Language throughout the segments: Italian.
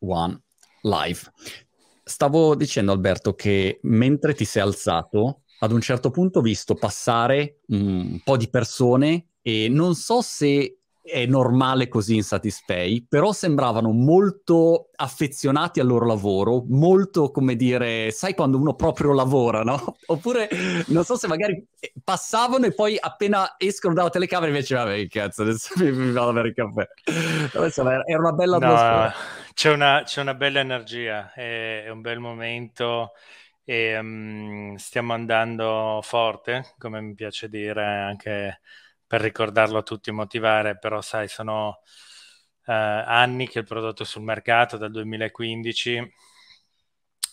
one, live. Stavo dicendo, Alberto, che mentre ti sei alzato, ad un certo punto ho visto passare un po' di persone e non so se è normale così in Satispay, però sembravano molto affezionati al loro lavoro, molto come dire, sai quando uno proprio lavora, no? Oppure non so se magari passavano e poi appena escono dalla telecamera invece, vabbè, cazzo, adesso mi, mi vado a bere il caffè. Era una bella atmosfera. No, c'è, una, c'è una bella energia, è, è un bel momento e um, stiamo andando forte, come mi piace dire anche per ricordarlo a tutti e motivare, però sai, sono eh, anni che il prodotto è sul mercato, dal 2015,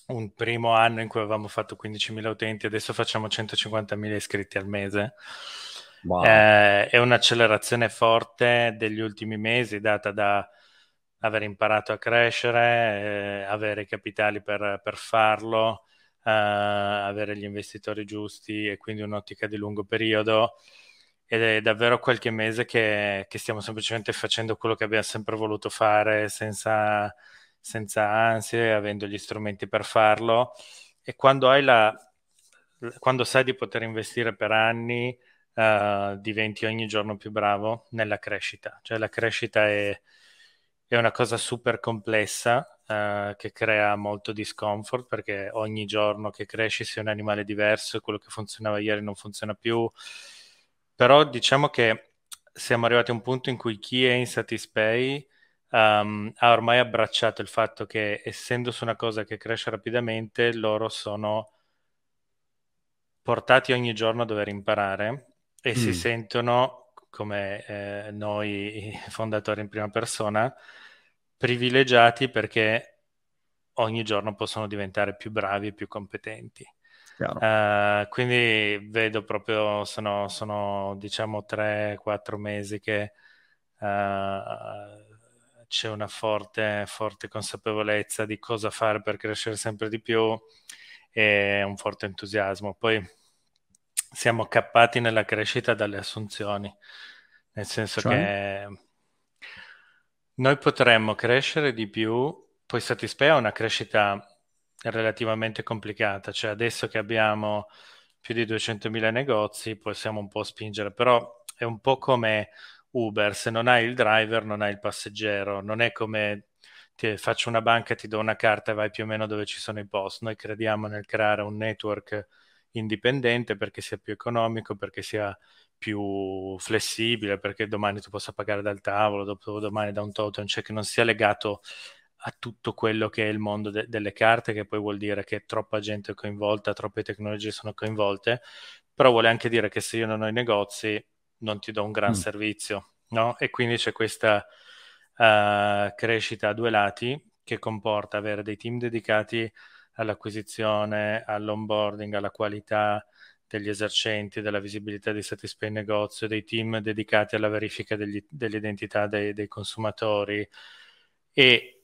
un primo anno in cui avevamo fatto 15.000 utenti, adesso facciamo 150.000 iscritti al mese. Wow. Eh, è un'accelerazione forte degli ultimi mesi data da aver imparato a crescere, eh, avere i capitali per, per farlo, eh, avere gli investitori giusti e quindi un'ottica di lungo periodo ed è davvero qualche mese che, che, stiamo semplicemente facendo quello che abbiamo sempre voluto fare senza, senza ansie, avendo gli strumenti per farlo. E quando la quando sai di poter investire per anni uh, diventi ogni giorno più bravo nella crescita. Cioè la crescita è, è una cosa super complessa uh, che crea molto discomfort perché ogni giorno che cresci sei un animale diverso quello che funzionava ieri non funziona più però diciamo che siamo arrivati a un punto in cui chi è in Satispay um, ha ormai abbracciato il fatto che essendo su una cosa che cresce rapidamente, loro sono portati ogni giorno a dover imparare e mm. si sentono, come eh, noi fondatori in prima persona, privilegiati perché ogni giorno possono diventare più bravi e più competenti. Uh, quindi vedo proprio, sono, sono diciamo 3-4 mesi che uh, c'è una forte, forte consapevolezza di cosa fare per crescere sempre di più e un forte entusiasmo. Poi siamo accappati nella crescita dalle assunzioni, nel senso cioè? che noi potremmo crescere di più, poi Satispay ha una crescita relativamente complicata, cioè adesso che abbiamo più di 200.000 negozi possiamo un po' spingere, però è un po' come Uber, se non hai il driver non hai il passeggero, non è come ti faccio una banca, ti do una carta e vai più o meno dove ci sono i post. Noi crediamo nel creare un network indipendente perché sia più economico, perché sia più flessibile, perché domani tu possa pagare dal tavolo, dopo domani da un totem, cioè che non sia legato a tutto quello che è il mondo de- delle carte, che poi vuol dire che troppa gente è coinvolta, troppe tecnologie sono coinvolte, però vuole anche dire che se io non ho i negozi non ti do un gran mm. servizio, no? E quindi c'è questa uh, crescita a due lati che comporta avere dei team dedicati all'acquisizione, all'onboarding, alla qualità degli esercenti, della visibilità di Satispay negozio, dei team dedicati alla verifica degli, delle identità dei, dei consumatori e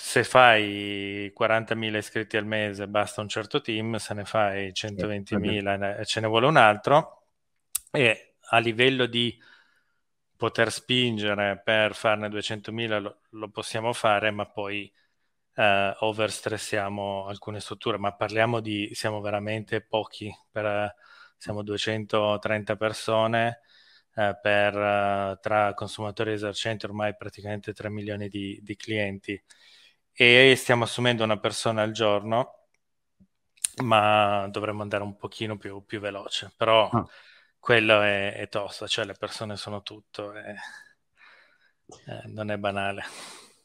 se fai 40.000 iscritti al mese basta un certo team, se ne fai 120.000 ce ne vuole un altro. E a livello di poter spingere per farne 200.000 lo, lo possiamo fare, ma poi eh, overstressiamo alcune strutture, ma parliamo di, siamo veramente pochi, per, siamo 230 persone eh, per, eh, tra consumatori e esercenti ormai praticamente 3 milioni di, di clienti e stiamo assumendo una persona al giorno, ma dovremmo andare un pochino più, più veloce, però ah. quello è, è, tosto, cioè le persone sono tutto, e, eh, non è banale.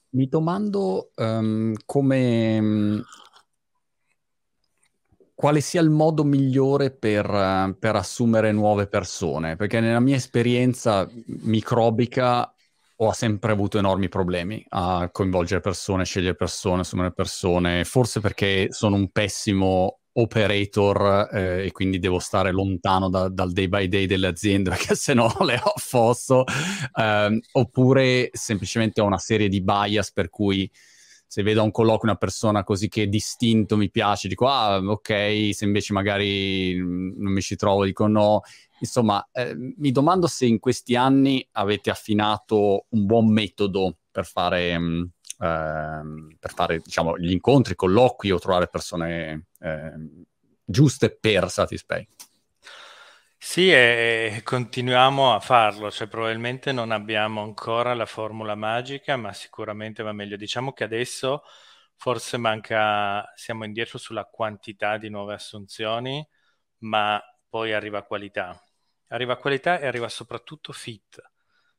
Mi domando um, come quale sia il modo migliore per, per, assumere nuove persone, perché nella mia esperienza microbica ho sempre avuto enormi problemi a coinvolgere persone, scegliere persone, assumere persone, forse perché sono un pessimo operator eh, e quindi devo stare lontano da, dal day by day delle aziende perché se no le ho affosso, eh, oppure semplicemente ho una serie di bias per cui se vedo a un colloquio una persona così che distinto mi piace, dico ah ok, se invece magari non mi ci trovo dico no Insomma, eh, mi domando se in questi anni avete affinato un buon metodo per fare, ehm, per fare diciamo, gli incontri, colloqui o trovare persone eh, giuste per Satispay. Sì, e continuiamo a farlo, cioè probabilmente non abbiamo ancora la formula magica, ma sicuramente va meglio. Diciamo che adesso forse manca, siamo indietro sulla quantità di nuove assunzioni, ma poi arriva qualità. Arriva qualità e arriva soprattutto fit,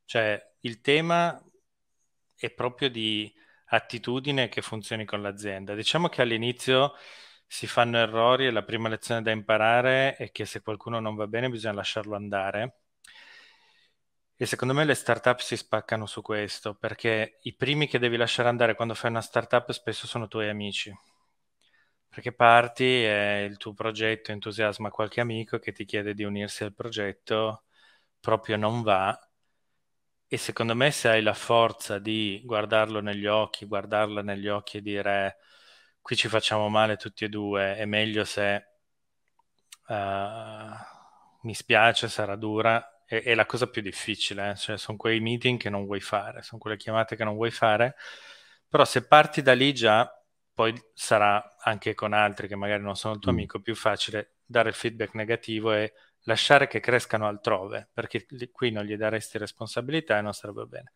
cioè il tema è proprio di attitudine che funzioni con l'azienda. Diciamo che all'inizio si fanno errori e la prima lezione da imparare è che se qualcuno non va bene bisogna lasciarlo andare. E secondo me le startup si spaccano su questo, perché i primi che devi lasciare andare quando fai una startup spesso sono tuoi amici. Perché parti e il tuo progetto entusiasma qualche amico che ti chiede di unirsi al progetto, proprio non va. E secondo me se hai la forza di guardarlo negli occhi, guardarla negli occhi e dire qui ci facciamo male tutti e due, è meglio se uh, mi spiace, sarà dura, è, è la cosa più difficile, eh? cioè sono quei meeting che non vuoi fare, sono quelle chiamate che non vuoi fare, però se parti da lì già, poi sarà anche con altri che magari non sono il tuo mm. amico più facile dare il feedback negativo e lasciare che crescano altrove, perché qui non gli daresti responsabilità e non sarebbe bene.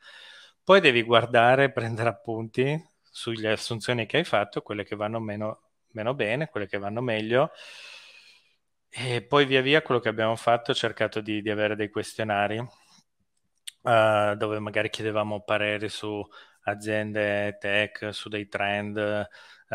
Poi devi guardare, prendere appunti, sulle assunzioni che hai fatto, quelle che vanno meno, meno bene, quelle che vanno meglio. E poi via via quello che abbiamo fatto, ho cercato di, di avere dei questionari uh, dove magari chiedevamo pareri su aziende tech, su dei trend, uh,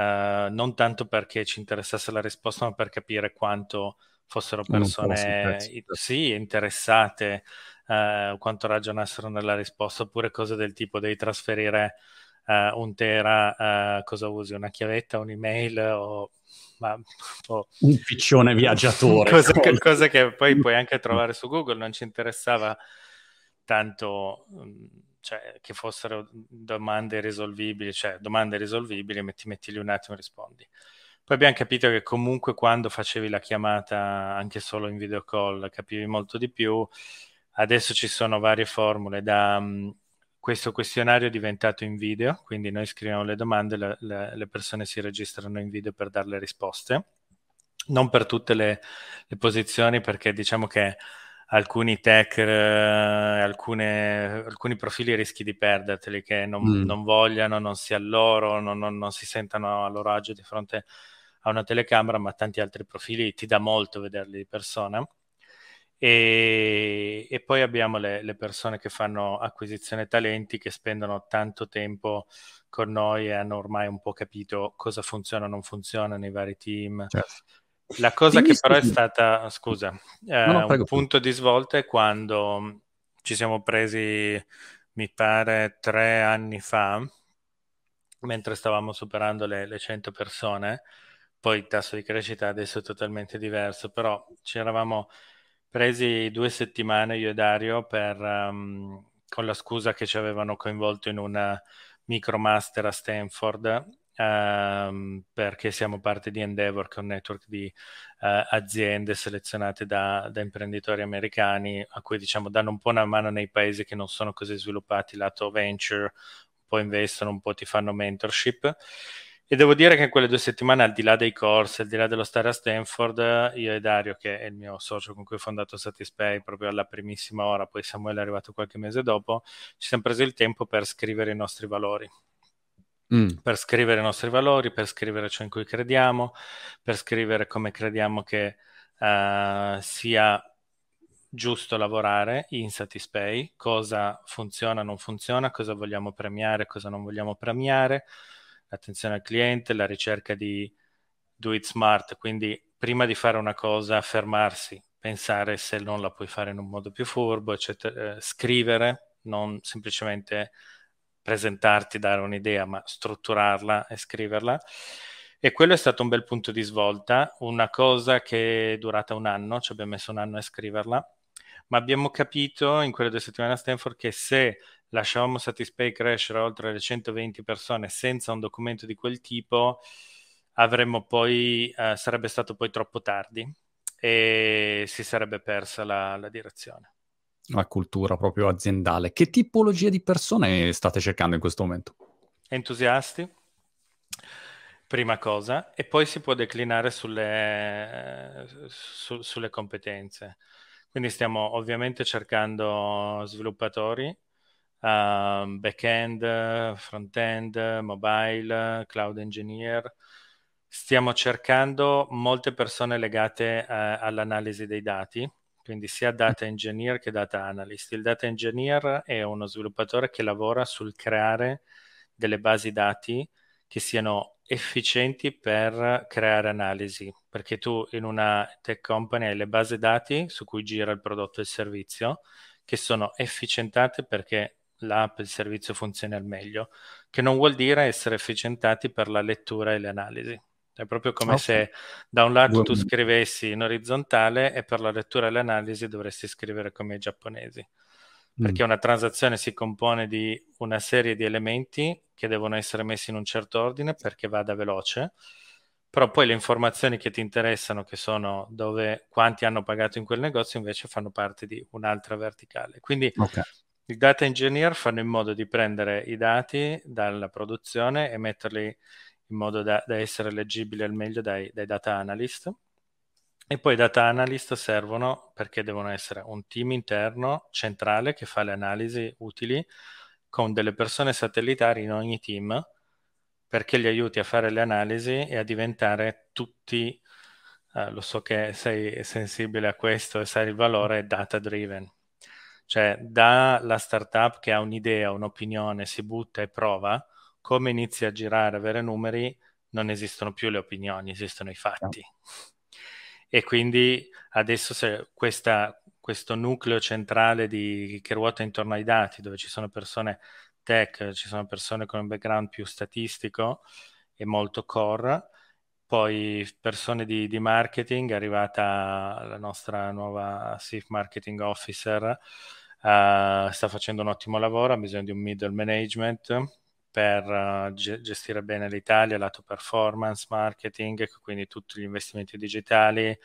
non tanto perché ci interessasse la risposta, ma per capire quanto fossero persone sì, interessate, uh, quanto ragionassero nella risposta, oppure cose del tipo devi trasferire uh, un tera, uh, cosa usi? Una chiavetta, un'email o... Ma, o... un piccione viaggiatore. cosa, che, cosa che poi puoi anche trovare su Google, non ci interessava tanto... Um, cioè, che fossero domande risolvibili, cioè domande risolvibili, metti, metti lì un attimo e rispondi. Poi abbiamo capito che comunque quando facevi la chiamata anche solo in video call capivi molto di più. Adesso ci sono varie formule da um, questo questionario è diventato in video, quindi noi scriviamo le domande, le, le, le persone si registrano in video per dare le risposte. Non per tutte le, le posizioni, perché diciamo che alcuni tech, eh, alcune, alcuni profili rischi di perderteli, che non, mm. non vogliano, non sia loro, non, non, non, si sentano a loro agio di fronte a una telecamera, ma tanti altri profili ti dà molto vederli di persona. E, e poi abbiamo le, le, persone che fanno acquisizione talenti, che spendono tanto tempo con noi e hanno ormai un po' capito cosa funziona o non funziona nei vari team. Certo. La cosa Dimmi che però è stata, scusa, eh, no, no, un punto di svolta è quando ci siamo presi, mi pare, tre anni fa, mentre stavamo superando le, le 100 persone, poi il tasso di crescita adesso è totalmente diverso, però ci eravamo presi due settimane io e Dario per, um, con la scusa che ci avevano coinvolto in una micromaster a Stanford um, perché siamo parte di Endeavor che è un network di uh, aziende selezionate da, da, imprenditori americani a cui diciamo danno un po' una mano nei paesi che non sono così sviluppati lato venture un po' investono, un po' ti fanno mentorship e devo dire che in quelle due settimane, al di là dei corsi, al di là dello stare a Stanford, io e Dario, che è il mio socio con cui ho fondato Satispay proprio alla primissima ora, poi Samuele è arrivato qualche mese dopo, ci siamo presi il tempo per scrivere i nostri valori. Mm. Per scrivere i nostri valori, per scrivere ciò in cui crediamo, per scrivere come crediamo che uh, sia giusto lavorare in Satispay, cosa funziona, non funziona, cosa vogliamo premiare, cosa non vogliamo premiare l'attenzione al cliente, la ricerca di do it smart, quindi prima di fare una cosa fermarsi, pensare se non la puoi fare in un modo più furbo, eccetera, eh, scrivere, non semplicemente presentarti, dare un'idea, ma strutturarla e scriverla. E quello è stato un bel punto di svolta, una cosa che è durata un anno, ci abbiamo messo un anno a scriverla, ma abbiamo capito in quelle due settimane a Stanford che se lasciavamo Satispay crescere oltre le 120 persone senza un documento di quel tipo, avremmo poi, eh, sarebbe stato poi troppo tardi e si sarebbe persa la, la direzione. La cultura proprio aziendale. Che tipologia di persone state cercando in questo momento? entusiasti, prima cosa, e poi si può declinare sulle, su, sulle competenze. Quindi stiamo ovviamente cercando sviluppatori, uh, back-end, front-end, mobile, cloud engineer. Stiamo cercando molte persone legate uh, all'analisi dei dati, quindi sia data engineer che data analyst. Il data engineer è uno sviluppatore che lavora sul creare delle basi dati che siano efficienti per creare analisi, perché tu in una tech company hai le basi dati su cui gira il prodotto e il servizio, che sono efficientate perché l'app, il servizio funziona al meglio, che non vuol dire essere efficientati per la lettura e le analisi. È proprio come okay. se da un lato tu scrivessi in orizzontale e per la lettura e l'analisi dovresti scrivere come i giapponesi. Perché mm. una transazione si compone di una serie di elementi che devono essere messi in un certo ordine perché vada veloce, però poi le informazioni che ti interessano, che sono dove, quanti hanno pagato in quel negozio, invece fanno parte di un'altra verticale. Quindi okay. I data engineer fanno in modo di prendere i dati dalla produzione e metterli in modo da, da essere leggibili al meglio dai, dai, data analyst. E poi i data analyst servono perché devono essere un team interno centrale che fa le analisi utili con delle persone satellitari in ogni team perché li aiuti a fare le analisi e a diventare tutti, uh, lo so che sei sensibile a questo e sai il valore, data driven. Cioè dalla startup che ha un'idea, un'opinione, si butta e prova, come inizi a girare, avere numeri, non esistono più le opinioni, esistono i fatti. No. E quindi adesso se questa, questo nucleo centrale di, che ruota intorno ai dati, dove ci sono persone tech, ci sono persone con un background più statistico e molto core, poi persone di, di marketing, è arrivata la nostra nuova Chief Marketing Officer, uh, sta facendo un ottimo lavoro, ha bisogno di un middle management, per uh, gestire bene l'Italia, lato performance, marketing, quindi tutti gli investimenti digitali,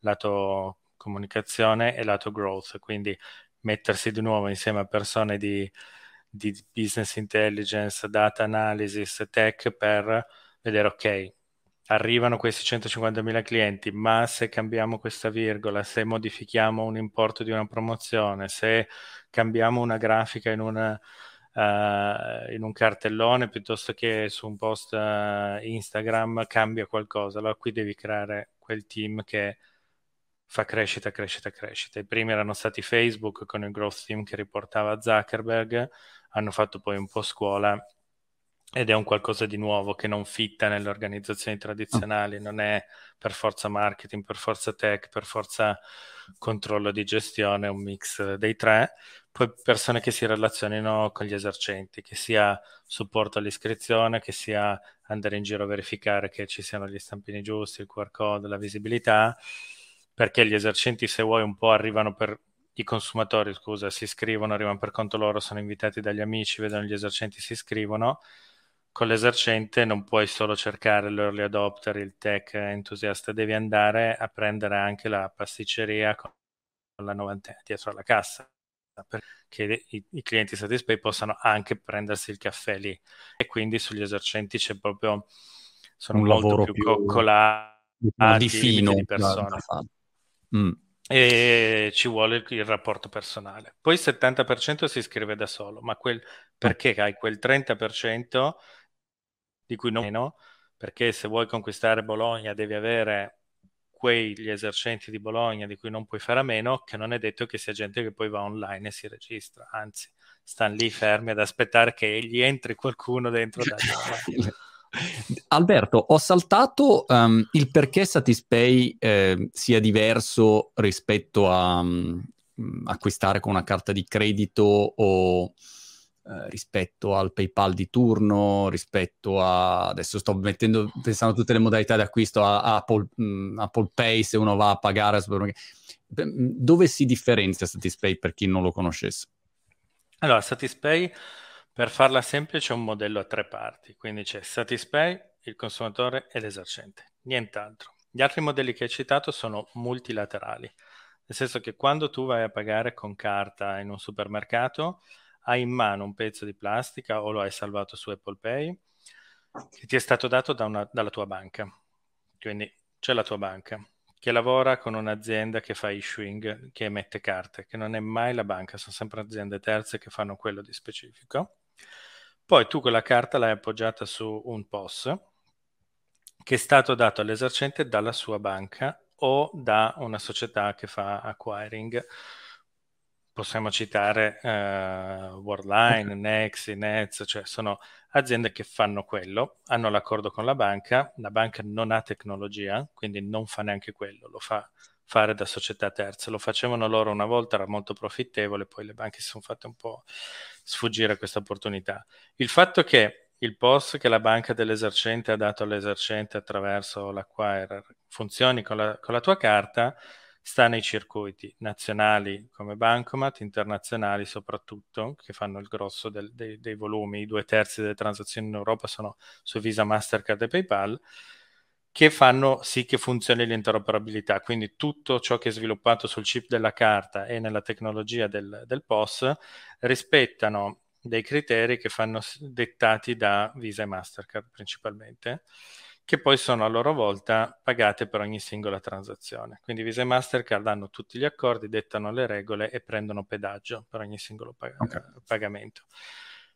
lato comunicazione e lato growth, quindi mettersi di nuovo insieme a persone di, di business intelligence, data analysis, tech per vedere ok, arrivano questi 150.000 clienti, ma se cambiamo questa virgola, se modifichiamo un importo di una promozione, se cambiamo una grafica in una uh, in un cartellone piuttosto che su un post uh, Instagram cambia qualcosa. Allora qui devi creare quel team che fa crescita, crescita, crescita. I primi erano stati Facebook con il growth team che riportava Zuckerberg, hanno fatto poi un po' scuola ed è un qualcosa di nuovo che non fitta nelle organizzazioni tradizionali, non è per forza marketing, per forza tech, per forza controllo di gestione, un mix dei tre, poi persone che si relazionino con gli esercenti, che sia supporto all'iscrizione, che sia andare in giro a verificare che ci siano gli stampini giusti, il QR code, la visibilità, perché gli esercenti, se vuoi, un po' arrivano per i consumatori, scusa, si iscrivono, arrivano per conto loro, sono invitati dagli amici, vedono gli esercenti, si iscrivono. Con l'esercente non puoi solo cercare l'early adopter, il tech entusiasta, devi andare a prendere anche la pasticceria con la novantena dietro alla cassa perché i, i clienti Satispay possano anche prendersi il caffè lì. E quindi sugli esercenti c'è proprio sono un molto più, più coccolati di fino di persone mm. e ci vuole il, il, rapporto personale. Poi il 70% si iscrive da solo ma quel, perché hai quel 30% di cui non meno perché se vuoi conquistare Bologna devi avere quegli esercenti di Bologna di cui non puoi fare a meno, che non è detto che sia gente che poi va online e si registra, anzi, stanno lì fermi ad aspettare che gli entri qualcuno dentro da Alberto, ho saltato um, il perché Satispay eh, sia diverso rispetto a um, acquistare con una carta di credito o eh, rispetto al PayPal di turno, rispetto a adesso sto mettendo, pensando a tutte le modalità di acquisto a, Apple, mh, mm, Apple, Pay se uno va a pagare mm, dove si differenzia Satispay per chi non lo conoscesse? Allora, Satispay per farla semplice è un modello a tre parti, quindi c'è Satispay, il consumatore e l'esercente, nient'altro. Gli altri modelli che hai citato sono multilaterali, nel senso che quando tu vai a pagare con carta in un supermercato hai in mano un pezzo di plastica o lo hai salvato su Apple Pay che ti è stato dato da una, dalla tua banca. Quindi c'è la tua banca che lavora con un'azienda che fa issuing, che emette carte, che non è mai la banca, sono sempre aziende terze che fanno quello di specifico. Poi tu quella carta l'hai appoggiata su un POS che è stato dato all'esercente dalla sua banca o da una società che fa acquiring. Possiamo citare uh, Worldline, Nexi, Nets, cioè sono aziende che fanno quello, hanno l'accordo con la banca, la banca non ha tecnologia, quindi non fa neanche quello, lo fa fare da società terze. Lo facevano loro una volta, era molto profittevole, poi le banche si sono fatte un po' sfuggire questa opportunità. Il fatto che il POS che la banca dell'esercente ha dato all'esercente attraverso l'acquirer funzioni con la, con la tua carta sta nei circuiti nazionali come Bancomat, internazionali soprattutto, che fanno il grosso del, dei, dei, volumi, i due terzi delle transazioni in Europa sono su Visa, Mastercard e PayPal, che fanno sì che funzioni l'interoperabilità. Quindi tutto ciò che è sviluppato sul chip della carta e nella tecnologia del, del POS rispettano dei criteri che fanno dettati da Visa e Mastercard principalmente che poi sono a loro volta pagate per ogni singola transazione. Quindi Visa e Mastercard hanno tutti gli accordi, dettano le regole e prendono pedaggio per ogni singolo pag- okay. pagamento.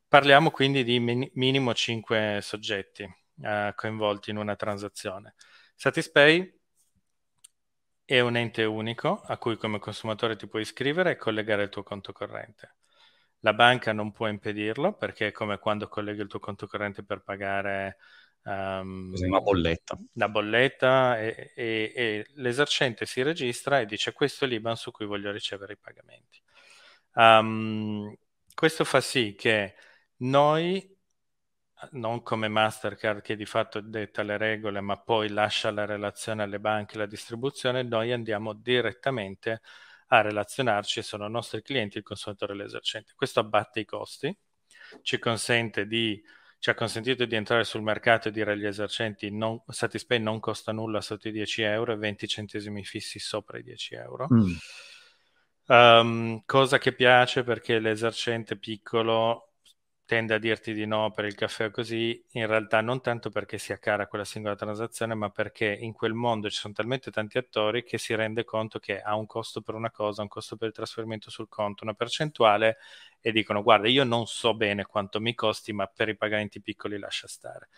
Parliamo quindi di min- minimo 5 soggetti uh, coinvolti in una transazione. Satispay è un ente unico a cui come consumatore ti puoi iscrivere e collegare il tuo conto corrente. La banca non può impedirlo perché è come quando colleghi il tuo conto corrente per pagare Um, una bolletta. La bolletta e, e, e, l'esercente si registra e dice questo è l'IBAN su cui voglio ricevere i pagamenti. Um, questo fa sì che noi, non come Mastercard che di fatto detta le regole ma poi lascia la relazione alle banche e la distribuzione, noi andiamo direttamente a relazionarci e sono i nostri clienti il consumatore e l'esercente. Questo abbatte i costi, ci consente di ci ha consentito di entrare sul mercato e dire agli esercenti non, Satispay non costa nulla sotto i 10 euro e 20 centesimi fissi sopra i 10 euro. Mm. Um, cosa che piace perché l'esercente piccolo tende a dirti di no per il caffè così, in realtà non tanto perché sia cara quella singola transazione, ma perché in quel mondo ci sono talmente tanti attori che si rende conto che ha un costo per una cosa, un costo per il trasferimento sul conto, una percentuale e dicono guarda io non so bene quanto mi costi, ma per i pagamenti piccoli lascia stare.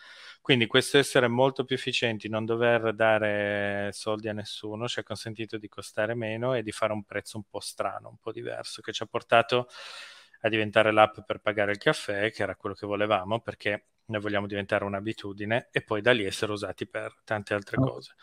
Quindi questo essere molto più efficienti, non dover dare soldi a nessuno, ci ha consentito di costare meno e di fare un prezzo un po' strano, un po' diverso, che ci ha portato a diventare l'app per pagare il caffè, che era quello che volevamo, perché noi vogliamo diventare un'abitudine e poi da lì essere usati per tante altre oh. cose.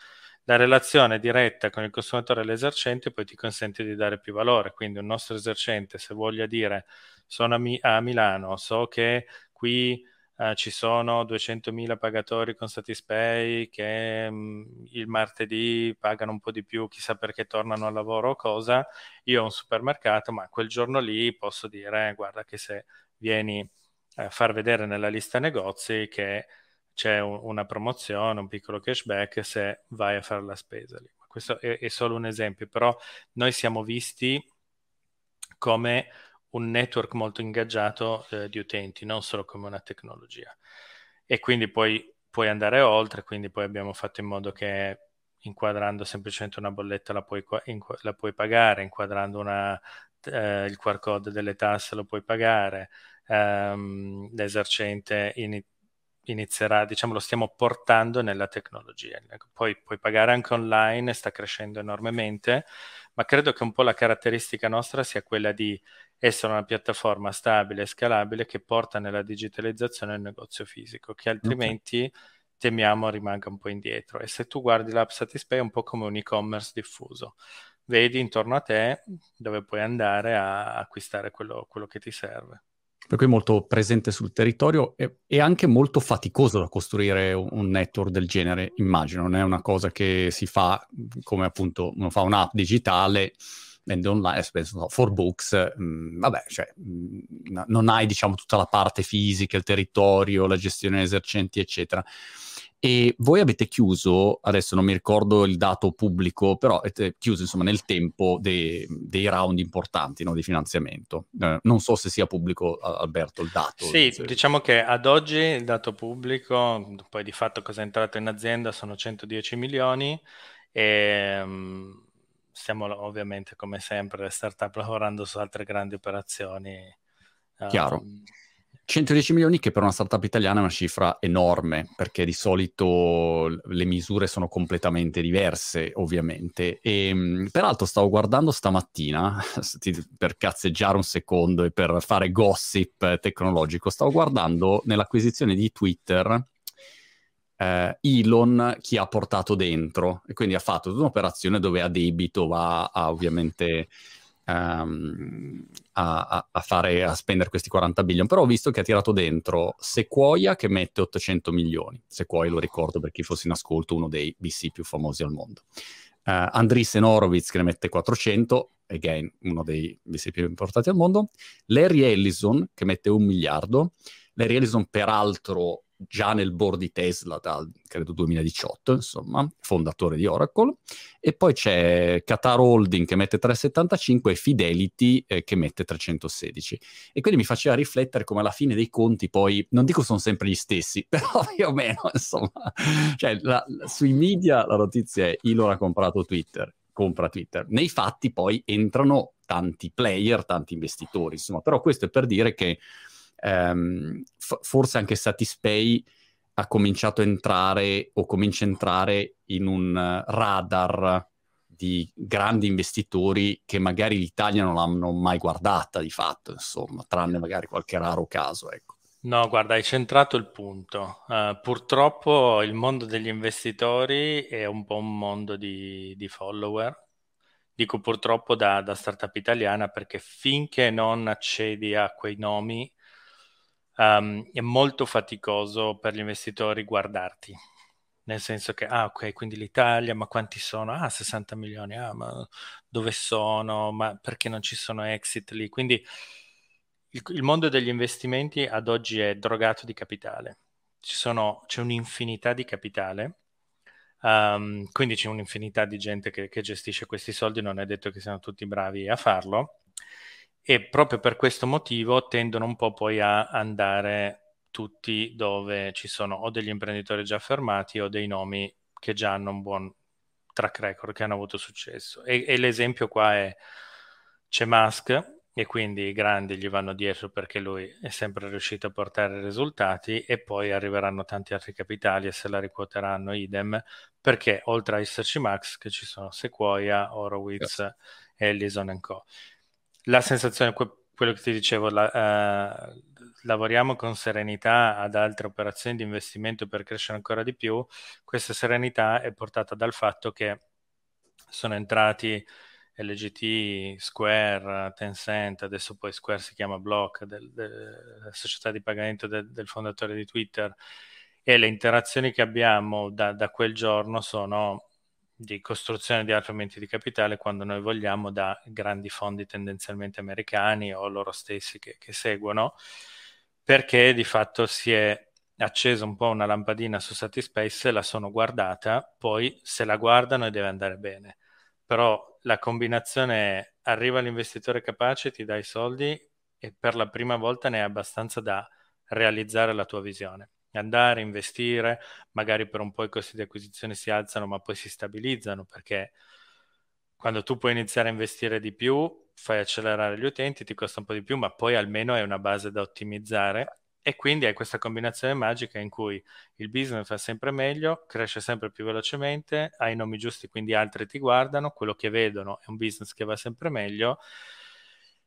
La relazione diretta con il consumatore e l'esercente poi ti consente di dare più valore, quindi un nostro esercente se voglia dire sono a, Mi- a Milano, so che qui Uh, ci sono 200.000 pagatori con Satispay che mh, mm, il martedì pagano un po' di più, chissà perché tornano al lavoro o cosa. Io ho un supermercato, ma quel giorno lì posso dire, guarda che se vieni a far vedere nella lista negozi che c'è un, una promozione, un piccolo cashback se vai a fare la spesa lì. Questo è, è solo un esempio, però noi siamo visti come un network molto ingaggiato eh, di utenti, non solo come una tecnologia. E quindi poi puoi andare oltre, quindi poi abbiamo fatto in modo che inquadrando semplicemente una bolletta la puoi, inqu- la puoi pagare, inquadrando una, eh, il QR code delle tasse lo puoi pagare, ehm, l'esercente in, inizierà, diciamo, lo stiamo portando nella tecnologia. Poi puoi pagare anche online, sta crescendo enormemente, ma credo che un po' la caratteristica nostra sia quella di essere una piattaforma stabile e scalabile che porta nella digitalizzazione il negozio fisico, che altrimenti okay. temiamo rimanga un po' indietro. E se tu guardi l'app Satispay è un po' come un e-commerce diffuso. Vedi intorno a te dove puoi andare a acquistare quello, quello che ti serve. Per cui è molto presente sul territorio e, anche molto faticoso da costruire un, network del genere, immagino. Non è una cosa che si fa come appunto uno fa un'app digitale vende online, penso, for books, mh, mm, vabbè, cioè, mh, mm, non hai, diciamo, tutta la parte fisica, il territorio, la gestione degli esercenti, eccetera. E voi avete chiuso, adesso non mi ricordo il dato pubblico, però avete chiuso insomma nel tempo dei, dei round importanti no, di finanziamento. Eh, non so se sia pubblico, Alberto, il dato. Sì, se... diciamo che ad oggi il dato pubblico, poi di fatto cosa è entrato in azienda, sono 110 milioni e um, stiamo ovviamente come sempre le startup lavorando su altre grandi operazioni. Chiaro. Um, 110 milioni che per una startup italiana è una cifra enorme, perché di solito le misure sono completamente diverse, ovviamente. E ehm, peraltro stavo guardando stamattina, per cazzeggiare un secondo e per fare gossip tecnologico, stavo guardando nell'acquisizione di Twitter eh, Elon chi ha portato dentro e quindi ha fatto un'operazione dove a debito va a ovviamente um, a, a, fare, a spendere questi 40 billion, però ho visto che ha tirato dentro Sequoia che mette 800 milioni. Sequoia lo ricordo per chi fosse in ascolto, uno dei VC più famosi al mondo. Uh, Andreessen Horowitz che ne mette 400, again, uno dei VC più importanti al mondo. Larry Ellison che mette un miliardo. Larry Ellison, peraltro, già nel board di Tesla dal credo 2018, insomma, fondatore di Oracle. E poi c'è Qatar Holding che mette 375 e Fidelity eh, che mette 316. E quindi mi faceva riflettere come alla fine dei conti poi, non dico sono sempre gli stessi, però più o meno, insomma, cioè la, sui media la notizia è Elon ha comprato Twitter, compra Twitter. Nei fatti poi entrano tanti player, tanti investitori, insomma, però questo è per dire che ehm, f- forse anche Satispay ha cominciato a entrare o comincia a entrare in un radar di grandi investitori che magari l'Italia non l'hanno mai guardata di fatto, insomma, tranne magari qualche raro caso, ecco. No, guarda, hai centrato il punto. Uh, purtroppo il mondo degli investitori è un po' un mondo di, di follower. Dico purtroppo da, da, startup italiana perché finché non accedi a quei nomi um, è molto faticoso per gli investitori guardarti. Nel senso che, ah, ok, quindi l'Italia, ma quanti sono? Ah, 60 milioni, ah, ma dove sono? Ma perché non ci sono exit lì? Quindi il, il mondo degli investimenti ad oggi è drogato di capitale. Sono, c'è un'infinità di capitale, um, quindi c'è un'infinità di gente che, che gestisce questi soldi, non è detto che siano tutti bravi a farlo e proprio per questo motivo tendono un po' poi a andare tutti dove ci sono o degli imprenditori già fermati o dei nomi che già hanno un buon track record, che hanno avuto successo. E, e l'esempio qua è c'è Musk e quindi i grandi gli vanno dietro perché lui è sempre riuscito a portare risultati e poi arriveranno tanti altri capitali e se la riquoteranno idem perché oltre a esserci Max che ci sono Sequoia, Horowitz yes. e Ellison Co la sensazione, quello che ti dicevo, la, uh, lavoriamo con serenità ad altre operazioni di investimento per crescere ancora di più, questa serenità è portata dal fatto che sono entrati LGT, Square, Tencent, adesso poi Square si chiama Block, del, della società di pagamento del, del fondatore di Twitter, e le interazioni che abbiamo da, da quel giorno sono di costruzione di argomenti di capitale quando noi vogliamo da grandi fondi tendenzialmente americani o loro stessi che, che seguono, perché di fatto si è accesa un po' una lampadina su Satispace, la sono guardata, poi se la guardano deve andare bene. Però la combinazione è arriva l'investitore capace, ti dà i soldi e per la prima volta ne è abbastanza da realizzare la tua visione andare, investire, magari per un po' i costi di acquisizione si alzano ma poi si stabilizzano perché quando tu puoi iniziare a investire di più fai accelerare gli utenti, ti costa un po' di più ma poi almeno hai una base da ottimizzare. E quindi hai questa combinazione magica in cui il business fa sempre meglio, cresce sempre più velocemente, hai i nomi giusti quindi altri ti guardano, quello che vedono è un business che va sempre meglio.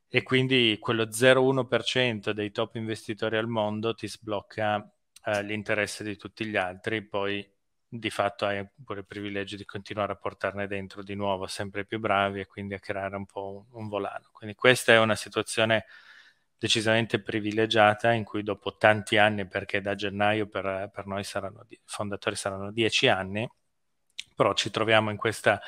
E quindi quello 0,1% dei top investitori al mondo ti sblocca eh, l'interesse di tutti gli altri, poi di fatto hai pure il privilegio di continuare a portarne dentro di nuovo sempre più bravi e quindi a creare un po' un, un volano. Quindi questa è una situazione decisamente privilegiata in cui dopo tanti anni, perché da gennaio per, per noi saranno, fondatori saranno dieci anni, però ci troviamo in questa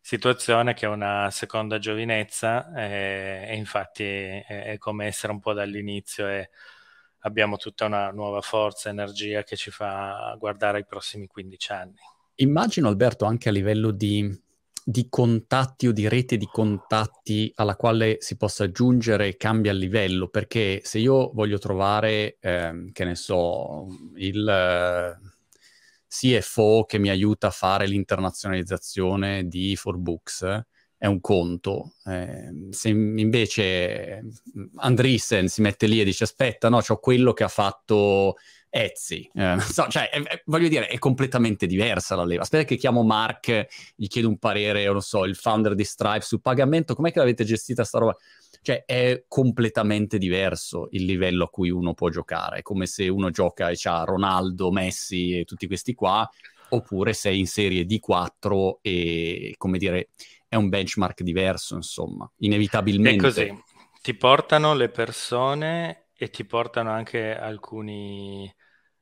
situazione che è una seconda giovinezza e, e infatti è, è, come essere un po' dall'inizio e abbiamo tutta una nuova forza, energia che ci fa guardare ai prossimi 15 anni. Immagino Alberto anche a livello di, di contatti o di rete di contatti alla quale si possa aggiungere cambia il livello, perché se io voglio trovare, eh, che ne so, il... Eh, CFO che mi aiuta a fare l'internazionalizzazione di 4Books, è un conto. Eh, se invece Andreessen si mette lì e dice aspetta, no, c'ho quello che ha fatto Etsy. Eh, so, cioè, è, voglio dire, è completamente diversa la leva. Aspetta che chiamo Mark, gli chiedo un parere, non so, il founder di Stripe sul pagamento, com'è che l'avete gestita sta roba? Cioè, è completamente diverso il livello a cui uno può giocare. È come se uno gioca e c'ha Ronaldo, Messi e tutti questi qua, oppure sei in serie D4 e, come dire, è un benchmark diverso, insomma, inevitabilmente. È così, ti portano le persone e ti portano anche alcuni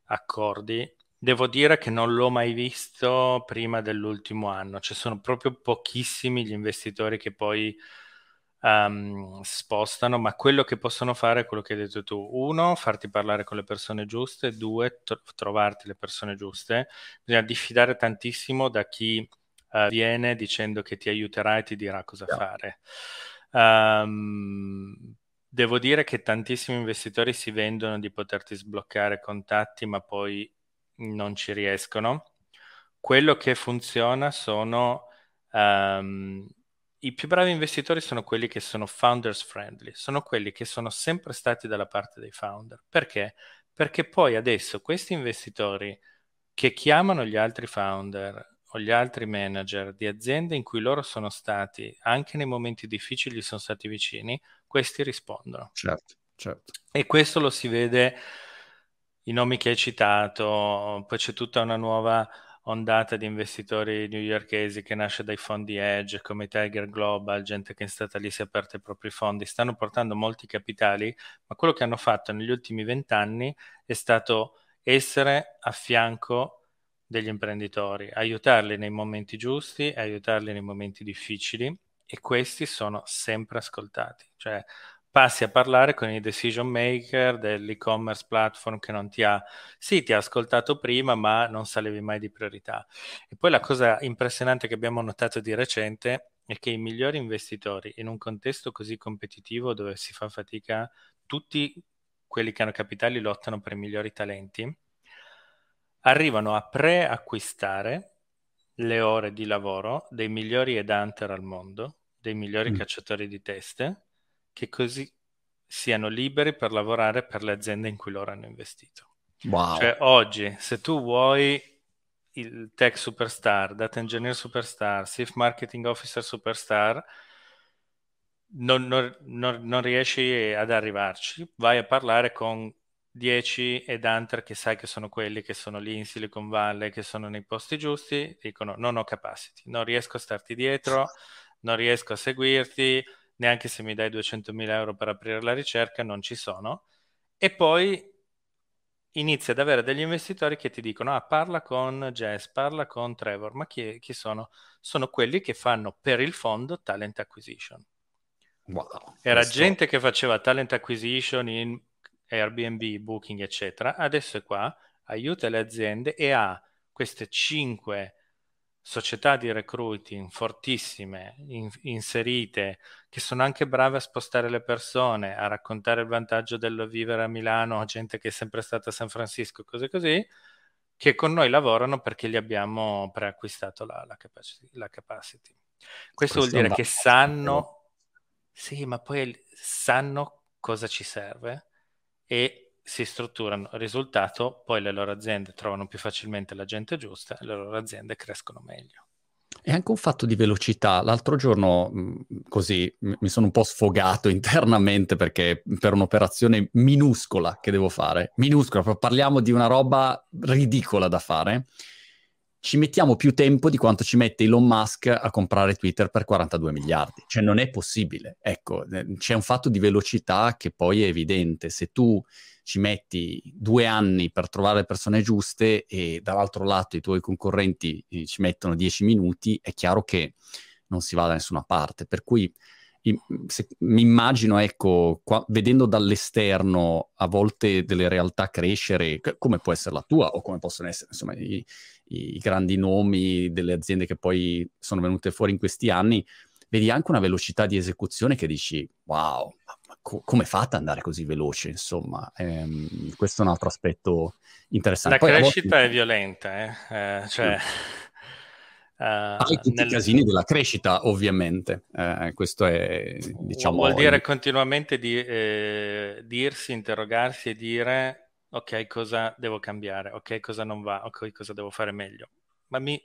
accordi. Devo dire che non l'ho mai visto prima dell'ultimo anno, ci sono proprio pochissimi gli investitori che poi um, spostano, ma quello che possono fare è quello che hai detto tu. Uno, farti parlare con le persone giuste, due, tro- trovarti le persone giuste. Bisogna diffidare tantissimo da chi uh, viene dicendo che ti aiuterà e ti dirà cosa yeah. fare. Um, devo dire che tantissimi investitori si vendono di poterti sbloccare contatti, ma poi non ci riescono. Quello che funziona sono um, i più bravi investitori sono quelli che sono founders friendly, sono quelli che sono sempre stati dalla parte dei founder. Perché? Perché poi adesso questi investitori che chiamano gli altri founder o gli altri manager di aziende in cui loro sono stati, anche nei momenti difficili sono stati vicini, questi rispondono. Certo, certo. E questo lo si vede, i nomi che hai citato, poi c'è tutta una nuova ondata di investitori newyorkesi che nasce dai fondi Edge come Tiger Global, gente che è stata lì, si è aperta i propri fondi, stanno portando molti capitali, ma quello che hanno fatto negli ultimi vent'anni è stato essere a fianco degli imprenditori, aiutarli nei momenti giusti, aiutarli nei momenti difficili e questi sono sempre ascoltati. Cioè, passi a parlare con i decision maker dell'e-commerce platform che non ti ha, sì, ti ha ascoltato prima, ma non salevi mai di priorità. E poi la cosa impressionante che abbiamo notato di recente è che i migliori investitori in un contesto così competitivo dove si fa fatica, tutti quelli che hanno capitali lottano per i migliori talenti arrivano a preacquistare le ore di lavoro dei migliori headhunter al mondo, dei migliori mm. cacciatori di teste, che così siano liberi per lavorare per le aziende in cui loro hanno investito. Wow. Cioè oggi, se tu vuoi il tech superstar, data engineer superstar, chief marketing officer superstar, non, non, non, non riesci ad arrivarci, vai a parlare con 10 ed Hunter che sai che sono quelli che sono lì in Silicon Valley, che sono nei posti giusti, dicono non ho capacity, non riesco a starti dietro, non riesco a seguirti, neanche se mi dai 200.000 euro per aprire la ricerca, non ci sono. E poi inizi ad avere degli investitori che ti dicono ah parla con Jess, parla con Trevor, ma chi, chi sono? Sono quelli che fanno per il fondo talent acquisition. Wow, Era questo... gente che faceva talent acquisition in Airbnb, Booking, eccetera, adesso è qua, aiuta le aziende e ha queste cinque società di recruiting fortissime, in, inserite, che sono anche brave a spostare le persone, a raccontare il vantaggio del vivere a Milano a gente che è sempre stata a San Francisco, cose così, che con noi lavorano perché gli abbiamo preacquistato la, la, capacity, la capacity. Questo, Questo vuol dire che sanno, sì, ma poi sanno cosa ci serve e si strutturano. Risultato, poi le loro aziende trovano più facilmente la gente giusta e le loro aziende crescono meglio. È anche un fatto di velocità. L'altro giorno, così, mi sono un po' sfogato internamente perché per un'operazione minuscola che devo fare, minuscola, parliamo di una roba ridicola da fare, ci mettiamo più tempo di quanto ci mette Elon Musk a comprare Twitter per 42 miliardi. Cioè non è possibile. Ecco, eh, c'è un fatto di velocità che poi è evidente. Se tu ci metti due anni per trovare le persone giuste e dall'altro lato i tuoi concorrenti eh, ci mettono 10 minuti, è chiaro che non si va da nessuna parte. Per cui mi immagino, ecco, qua, vedendo dall'esterno a volte delle realtà crescere, come può essere la tua o come possono essere insomma, i, i grandi nomi delle aziende che poi sono venute fuori in questi anni, vedi anche una velocità di esecuzione che dici, wow, co- come fate ad andare così veloce? Insomma, ehm, questo è un altro aspetto interessante. La poi, crescita volte... è violenta, eh? Eh, cioè... Mm Uh, Hai tutti nel... i casini della crescita, ovviamente. Uh, questo è, diciamo... Vuol dire il... continuamente di, eh, dirsi, interrogarsi e dire ok, cosa devo cambiare, ok, cosa non va, ok, cosa devo fare meglio. Ma mi,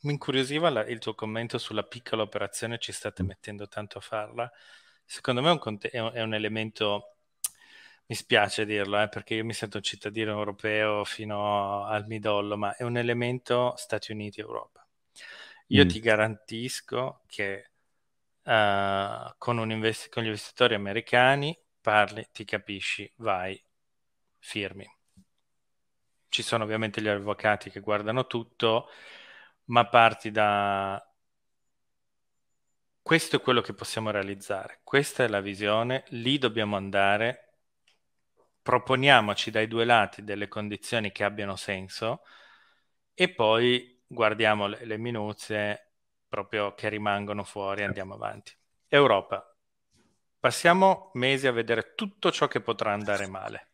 mi incuriosiva la, il tuo commento sulla piccola operazione, ci state mm. mettendo tanto a farla. Secondo me è un, conte- è un, è un elemento mi spiace dirlo, eh, perché io mi sento un cittadino europeo fino al midollo, ma è un elemento Stati Uniti-Europa. Io mm. ti garantisco che uh, con, investi- con, gli investitori americani parli, ti capisci, vai, firmi. Ci sono ovviamente gli avvocati che guardano tutto, ma parti da questo è quello che possiamo realizzare, questa è la visione, lì dobbiamo andare, proponiamoci dai due lati delle condizioni che abbiano senso e poi guardiamo le, le minuzie proprio che rimangono fuori e andiamo avanti. Europa. Passiamo mesi a vedere tutto ciò che potrà andare male.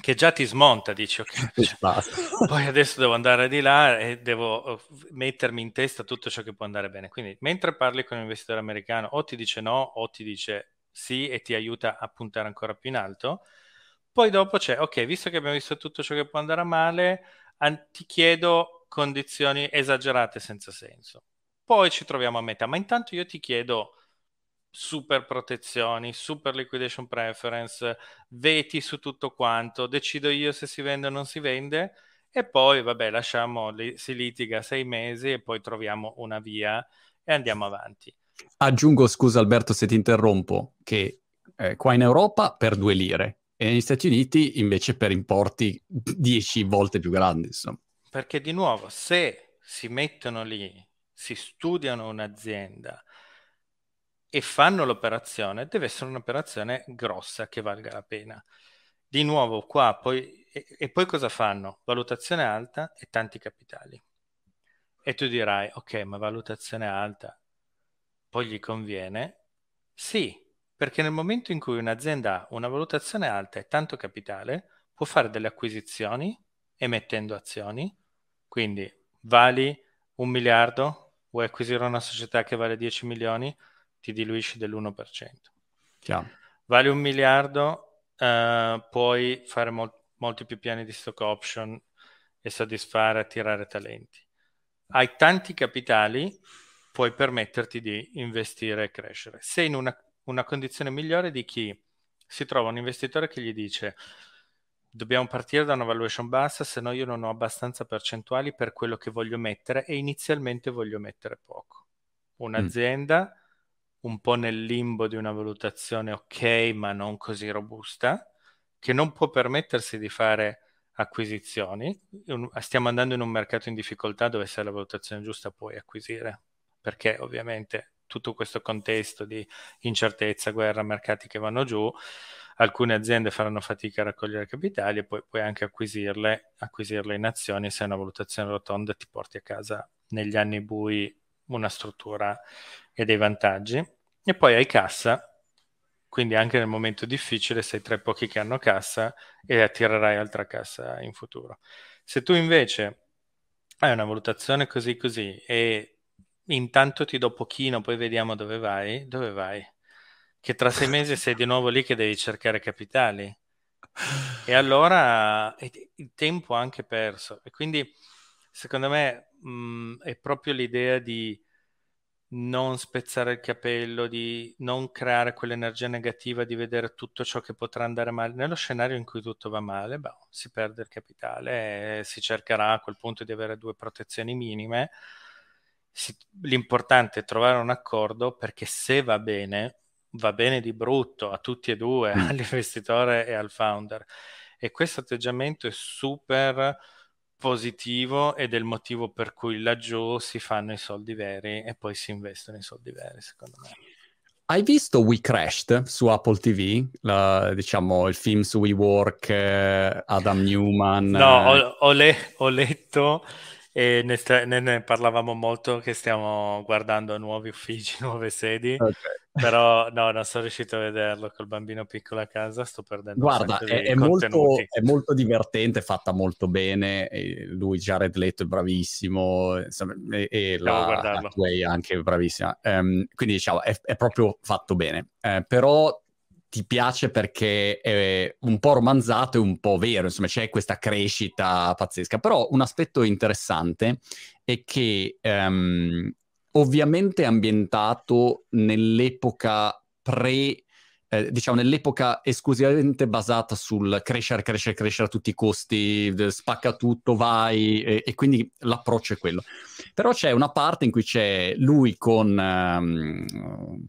Che già ti smonta, dici ok, cioè, poi adesso devo andare di là e devo uh, mettermi in testa tutto ciò che può andare bene. Quindi mentre parli con un investitore americano o ti dice no o ti dice sì e ti aiuta a puntare ancora più in alto, poi dopo c'è ok, visto che abbiamo visto tutto ciò che può andare male, an- ti chiedo condizioni esagerate senza senso. Poi ci troviamo a metà, ma intanto io ti chiedo super protezioni, super liquidation preference, veti su tutto quanto, decido io se si vende o non si vende e poi vabbè lasciamo, si litiga sei mesi e poi troviamo una via e andiamo avanti. Aggiungo, scusa Alberto se ti interrompo, che eh, qua in Europa per due lire e negli Stati Uniti invece per importi dieci volte più grandi, insomma. Perché di nuovo, se si mettono lì, si studiano un'azienda e fanno l'operazione, deve essere un'operazione grossa che valga la pena. Di nuovo, qua poi, e, e poi cosa fanno? Valutazione alta e tanti capitali. E tu dirai, ok, ma valutazione alta, poi gli conviene? Sì, perché nel momento in cui un'azienda ha una valutazione alta e tanto capitale, può fare delle acquisizioni emettendo azioni, quindi vali un miliardo, vuoi acquisire una società che vale 10 milioni, ti diluisci dell'1%. Chiaro. Vali un miliardo, uh, puoi fare mol- molti più piani di stock option e soddisfare, attirare talenti. Hai tanti capitali, puoi permetterti di investire e crescere. Sei in una, una condizione migliore di chi si trova un investitore che gli dice dobbiamo partire da una valuation bassa, se no io non ho abbastanza percentuali per quello che voglio mettere e inizialmente voglio mettere poco. Un'azienda mm. un po' nel limbo di una valutazione ok, ma non così robusta, che non può permettersi di fare acquisizioni. Stiamo andando in un mercato in difficoltà dove se hai la valutazione giusta puoi acquisire, perché ovviamente tutto questo contesto di incertezza, guerra, mercati che vanno giù, alcune aziende faranno fatica a raccogliere capitali e poi puoi anche acquisirle, acquisirle in azioni se una valutazione rotonda ti porti a casa negli anni bui una struttura e dei vantaggi. E poi hai cassa, quindi anche nel momento difficile sei tra i pochi che hanno cassa e attirerai altra cassa in futuro. Se tu invece hai una valutazione così così e intanto ti do pochino, poi vediamo dove vai, dove vai? che tra sei mesi sei di nuovo lì che devi cercare capitali. E allora il tempo anche perso. E quindi, secondo me, mh, è proprio l'idea di non spezzare il capello, di non creare quell'energia negativa di vedere tutto ciò che potrà andare male. Nello scenario in cui tutto va male, beh, si perde il capitale, si cercherà a quel punto di avere due protezioni minime. Si, l'importante è trovare un accordo perché se va bene, va bene di brutto a tutti e due, mm. all'investitore e al founder. E questo atteggiamento è super positivo ed è il motivo per cui laggiù si fanno i soldi veri e poi si investono i soldi veri, secondo me. Hai visto We Crashed su Apple TV? La, diciamo il film su WeWork, eh, Adam Newman. No, ho, ho, le, ho letto e ne, sta, ne, ne, parlavamo molto che stiamo guardando nuovi uffici, nuove sedi, okay. però no, non sono riuscito a vederlo col bambino piccolo a casa, sto perdendo Guarda, è, è, molto, è, molto, divertente, fatta molto bene, lui Jared Leto è bravissimo, e, e la Hathaway anche bravissima, um, quindi diciamo è, è, proprio fatto bene, uh, però ti piace perché è un po' romanzato e un po' vero, insomma c'è questa crescita pazzesca. Però un aspetto interessante è che um, ovviamente è ambientato nell'epoca pre eh, diciamo, nell'epoca esclusivamente basata sul crescere, crescere, crescere a tutti i costi, spacca tutto, vai, e, e quindi l'approccio è quello. Però c'è una parte in cui c'è lui con, um,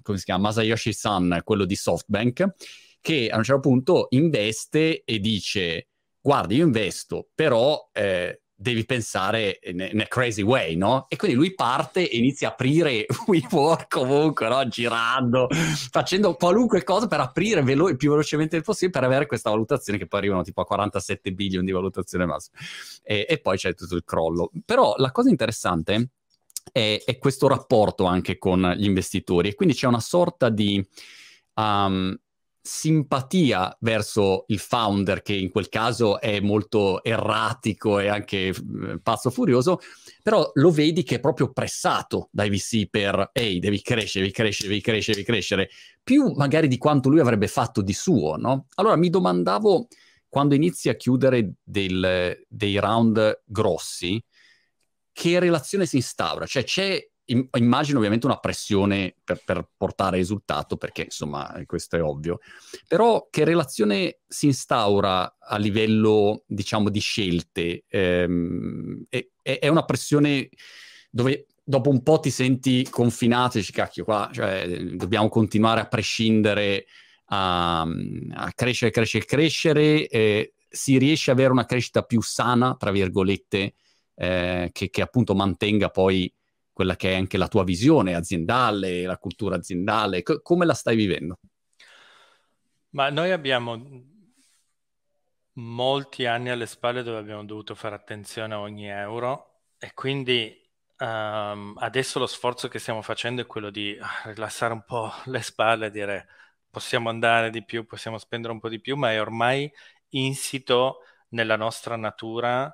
come si chiama, Masayoshi San, quello di SoftBank, che a un certo punto investe e dice, guarda, io investo, però... Eh, devi pensare in a crazy way, no? E quindi lui parte e inizia a aprire WeWork comunque, no? Girando, facendo qualunque cosa per aprire velo- il più velocemente possibile per avere questa valutazione che poi arrivano tipo a 47 billion di valutazione massima. E, e poi c'è tutto il crollo. Però la cosa interessante è, è, questo rapporto anche con gli investitori e quindi c'è una sorta di... Um, simpatia verso il founder, che in quel caso è molto erratico e anche eh, pazzo furioso, però lo vedi che è proprio pressato dai VC per ehi, devi crescere, devi crescere, devi crescere, devi crescere, più magari di quanto lui avrebbe fatto di suo, no? Allora mi domandavo, quando inizi a chiudere del, dei round grossi, che relazione si instaura? Cioè c'è immagino ovviamente una pressione per, per, portare risultato, perché insomma questo è ovvio, però che relazione si instaura a livello, diciamo, di scelte? Ehm, è, è, una pressione dove dopo un po' ti senti confinato e dici, cacchio, qua cioè, dobbiamo continuare a prescindere, a, a crescere, crescere, crescere, eh, si riesce ad avere una crescita più sana, tra virgolette, eh, che, che appunto mantenga poi quella che è anche la tua visione aziendale, la cultura aziendale, co- come la stai vivendo? Ma noi abbiamo molti anni alle spalle dove abbiamo dovuto fare attenzione a ogni euro e quindi um, adesso lo sforzo che stiamo facendo è quello di ah, rilassare un po' le spalle e dire possiamo andare di più, possiamo spendere un po' di più, ma è ormai insito nella nostra natura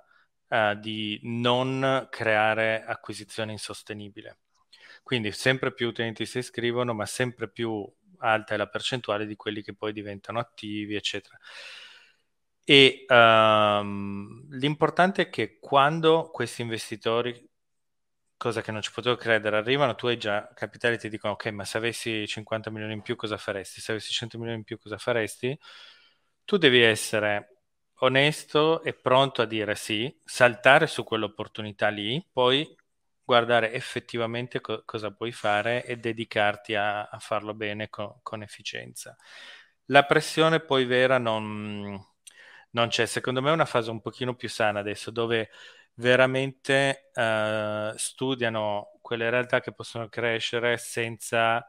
uh, di non creare acquisizioni insostenibili. Quindi sempre più utenti si iscrivono, ma sempre più alta è la percentuale di quelli che poi diventano attivi, eccetera. E um, l'importante è che quando questi investitori, cosa che non ci potevo credere, arrivano, tu hai già capitali e ti dicono, ok, ma se avessi 50 milioni in più cosa faresti? Se avessi 100 milioni in più cosa faresti? Tu devi essere onesto e pronto a dire sì, saltare su quell'opportunità lì, poi guardare effettivamente co- cosa puoi fare e dedicarti a, a farlo bene co- con efficienza. La pressione poi vera non, non, c'è, secondo me è una fase un pochino più sana adesso dove veramente uh, studiano quelle realtà che possono crescere senza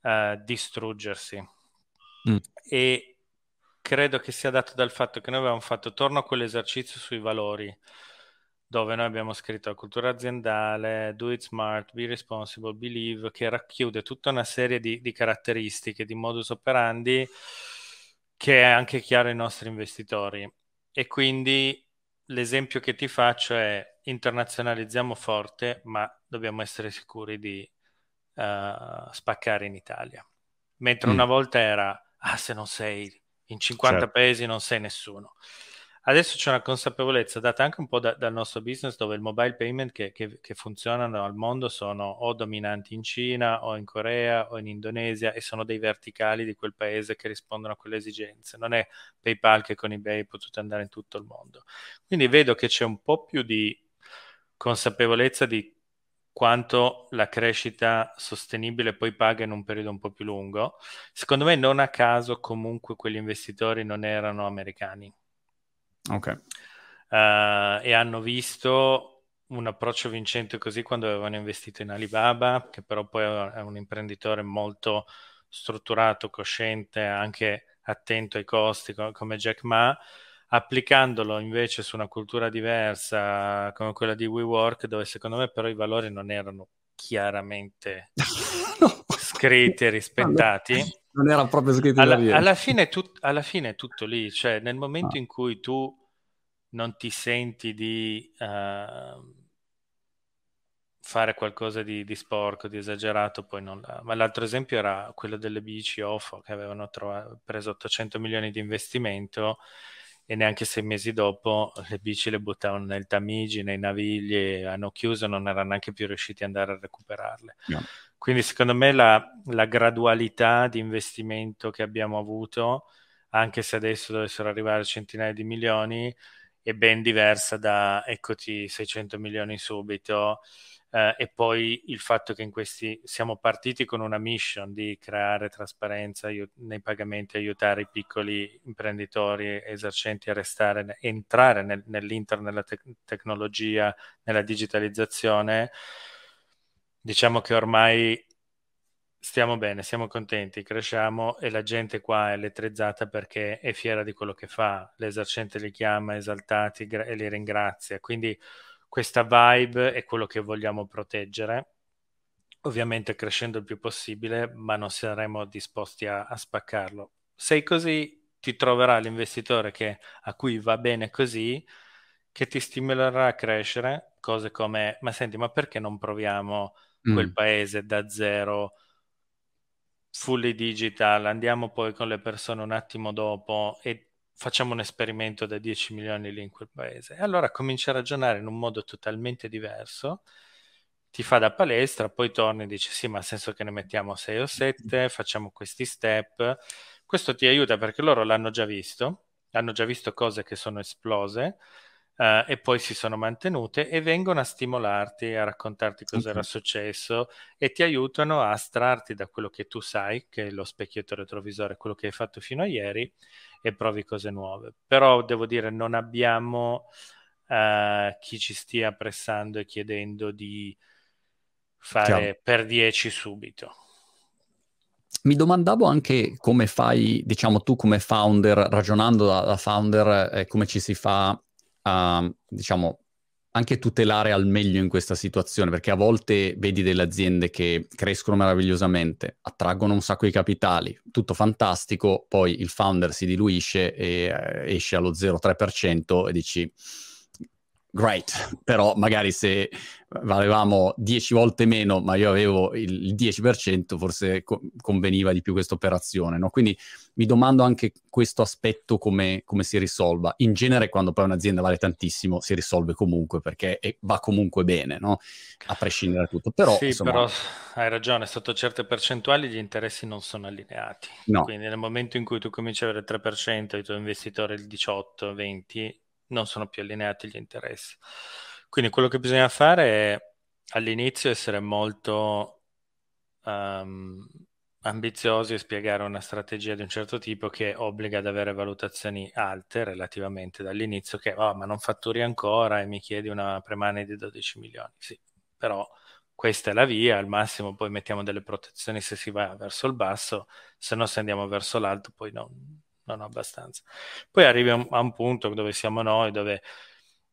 uh, distruggersi. Mm. E credo che sia dato dal fatto che noi avevamo fatto, torno a quell'esercizio sui valori, dove noi abbiamo scritto la cultura aziendale, do it smart, be responsible, believe, che racchiude tutta una serie di, di caratteristiche, di modus operandi, che è anche chiaro ai nostri investitori. E quindi l'esempio che ti faccio è internazionalizziamo forte, ma dobbiamo essere sicuri di uh, spaccare in Italia. Mentre mm. una volta era, ah, se non sei in 50 certo. paesi non sei nessuno. Adesso c'è una consapevolezza data anche un po' da, dal nostro business dove il mobile payment che, che, che, funzionano al mondo sono o dominanti in Cina o in Corea o in Indonesia e sono dei verticali di quel paese che rispondono a quelle esigenze. Non è PayPal che con eBay potete andare in tutto il mondo. Quindi vedo che c'è un po' più di consapevolezza di quanto la crescita sostenibile poi paga in un periodo un po' più lungo. Secondo me non a caso comunque quegli investitori non erano americani. Ok. Uh, e hanno visto un approccio vincente così quando avevano investito in Alibaba, che però poi è un imprenditore molto strutturato, cosciente, anche attento ai costi come Jack Ma, applicandolo invece su una cultura diversa come quella di WeWork, dove secondo me però i valori non erano chiaramente no. scritti e rispettati. Non era proprio scritto alla, alla, fine tut, alla fine è tutto lì, cioè nel momento ah. in cui tu non ti senti di uh, fare qualcosa di, di, sporco, di esagerato, poi non. Ma l'altro esempio era quello delle bici OFO che avevano trovato, preso 800 milioni di investimento e neanche sei mesi dopo le bici le buttavano nel Tamigi, nei Navigli, hanno chiuso, non erano neanche più riusciti ad andare a recuperarle. No. Quindi secondo me la, la, gradualità di investimento che abbiamo avuto, anche se adesso dovessero arrivare centinaia di milioni, è ben diversa da eccoti 600 milioni subito eh, e poi il fatto che in questi siamo partiti con una mission di creare trasparenza aiut- nei pagamenti, aiutare i piccoli imprenditori esercenti a restare, entrare nel, nell'internet, nella te- tecnologia, nella digitalizzazione, diciamo che ormai stiamo bene, siamo contenti, cresciamo e la gente qua è elettrizzata perché è fiera di quello che fa, l'esercente li chiama esaltati e li ringrazia, quindi questa vibe è quello che vogliamo proteggere, ovviamente crescendo il più possibile, ma non saremo disposti a, a spaccarlo. Sei così, ti troverà l'investitore che, a cui va bene così, che ti stimolerà a crescere, cose come, ma senti, ma perché non proviamo mm. quel paese da zero? fully digital, andiamo poi con le persone un attimo dopo e facciamo un esperimento da 10 milioni lì in quel paese. E allora cominci a ragionare in un modo totalmente diverso, ti fa da palestra, poi torni e dici sì, ma ha senso che ne mettiamo 6 o 7, facciamo questi step. Questo ti aiuta perché loro l'hanno già visto, hanno già visto cose che sono esplose uh, e poi si sono mantenute e vengono a stimolarti, a raccontarti cosa era successo e ti aiutano a astrarti da quello che tu sai, che è lo specchietto retrovisore, quello che hai fatto fino a ieri e provi cose nuove. Però devo dire, non abbiamo uh, chi ci stia pressando e chiedendo di fare Chiaro. per 10 subito. Mi domandavo anche come fai, diciamo tu come founder, ragionando da, da founder, eh, come ci si fa a, diciamo, anche tutelare al meglio in questa situazione, perché a volte vedi delle aziende che crescono meravigliosamente, attraggono un sacco di capitali, tutto fantastico, poi il founder si diluisce e eh, esce allo 0,3% e dici great, però magari se valevamo 10 volte meno, ma io avevo il 10%, forse co- conveniva di più questa operazione. No? Quindi mi domando anche questo aspetto come, come, si risolva. In genere, quando poi un'azienda vale tantissimo, si risolve comunque perché va comunque bene, no? a prescindere da tutto. Però, sì, insomma... però hai ragione, sotto certe percentuali gli interessi non sono allineati. No. Quindi nel momento in cui tu cominci a avere il 3% e il tuo investitore il 18-20%, non sono più allineati gli interessi. Quindi quello che bisogna fare è all'inizio essere molto um, ambiziosi e spiegare una strategia di un certo tipo che obbliga ad avere valutazioni alte relativamente dall'inizio, che oh, ma non fatturi ancora e mi chiedi una premane di 12 milioni. Sì, però questa è la via, al massimo poi mettiamo delle protezioni se si va verso il basso, se no se andiamo verso l'alto poi non, abbastanza. Poi arrivi a un, a un punto dove siamo noi, dove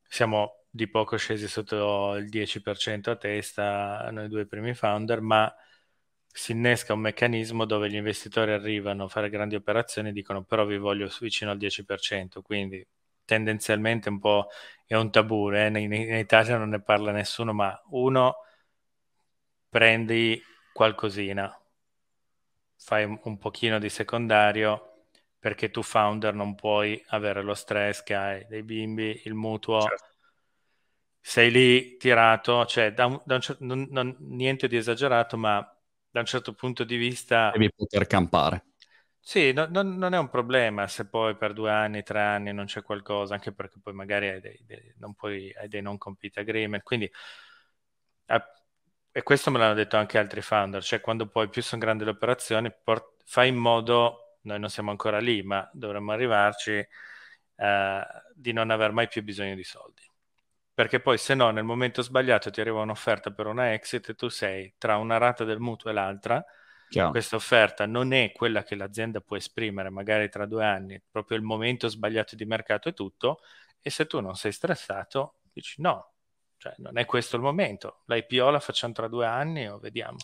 siamo di poco scesi sotto il 10% a testa, noi due primi founder, ma si innesca un meccanismo dove gli investitori arrivano a fare grandi operazioni e dicono però vi voglio vicino al 10%, quindi tendenzialmente un po' è un tabù, eh? in, in, Italia non ne parla nessuno, ma uno prendi qualcosina, fai un, un pochino di secondario perché tu founder non puoi avere lo stress che hai dei bimbi, il mutuo, certo. sei lì tirato, cioè da un, da un certo, non, non, niente di esagerato, ma da un certo punto di vista... Devi poter campare. Sì, no, non, non, è un problema se poi per due anni, tre anni non c'è qualcosa, anche perché poi magari hai dei, dei non, puoi, hai dei non compete agreement, quindi... e questo me l'hanno detto anche altri founder, cioè quando poi più sono grandi le operazioni, port, fai in modo noi non siamo ancora lì, ma dovremmo arrivarci, eh, di non aver mai più bisogno di soldi. perché poi se no nel momento sbagliato ti arriva un'offerta per una exit e tu sei tra una rata del mutuo e l'altra, Chiaro. questa offerta non è quella che l'azienda può esprimere magari tra due anni, proprio il momento sbagliato di mercato e tutto, e se tu non sei stressato dici no, cioè non è questo il momento, l'IPO la facciamo tra due anni o vediamo.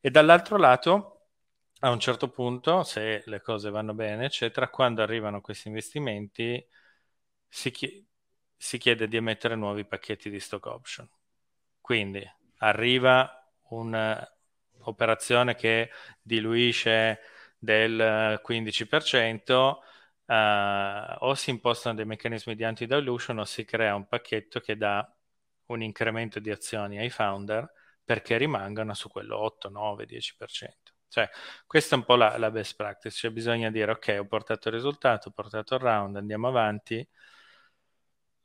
E dall'altro lato a un certo punto, se le cose vanno bene, eccetera, quando arrivano questi investimenti si, chiede si chiede di emettere nuovi pacchetti di stock option. Quindi arriva un'operazione che diluisce del 15%, eh, o si impostano dei meccanismi di anti-dilution o si crea un pacchetto che dà un incremento di azioni ai founder perché rimangano su quello 8, 9, 10%. Cioè, questa è un po' la, la best practice, cioè bisogna dire ok, ho portato il risultato, ho portato il round, andiamo avanti,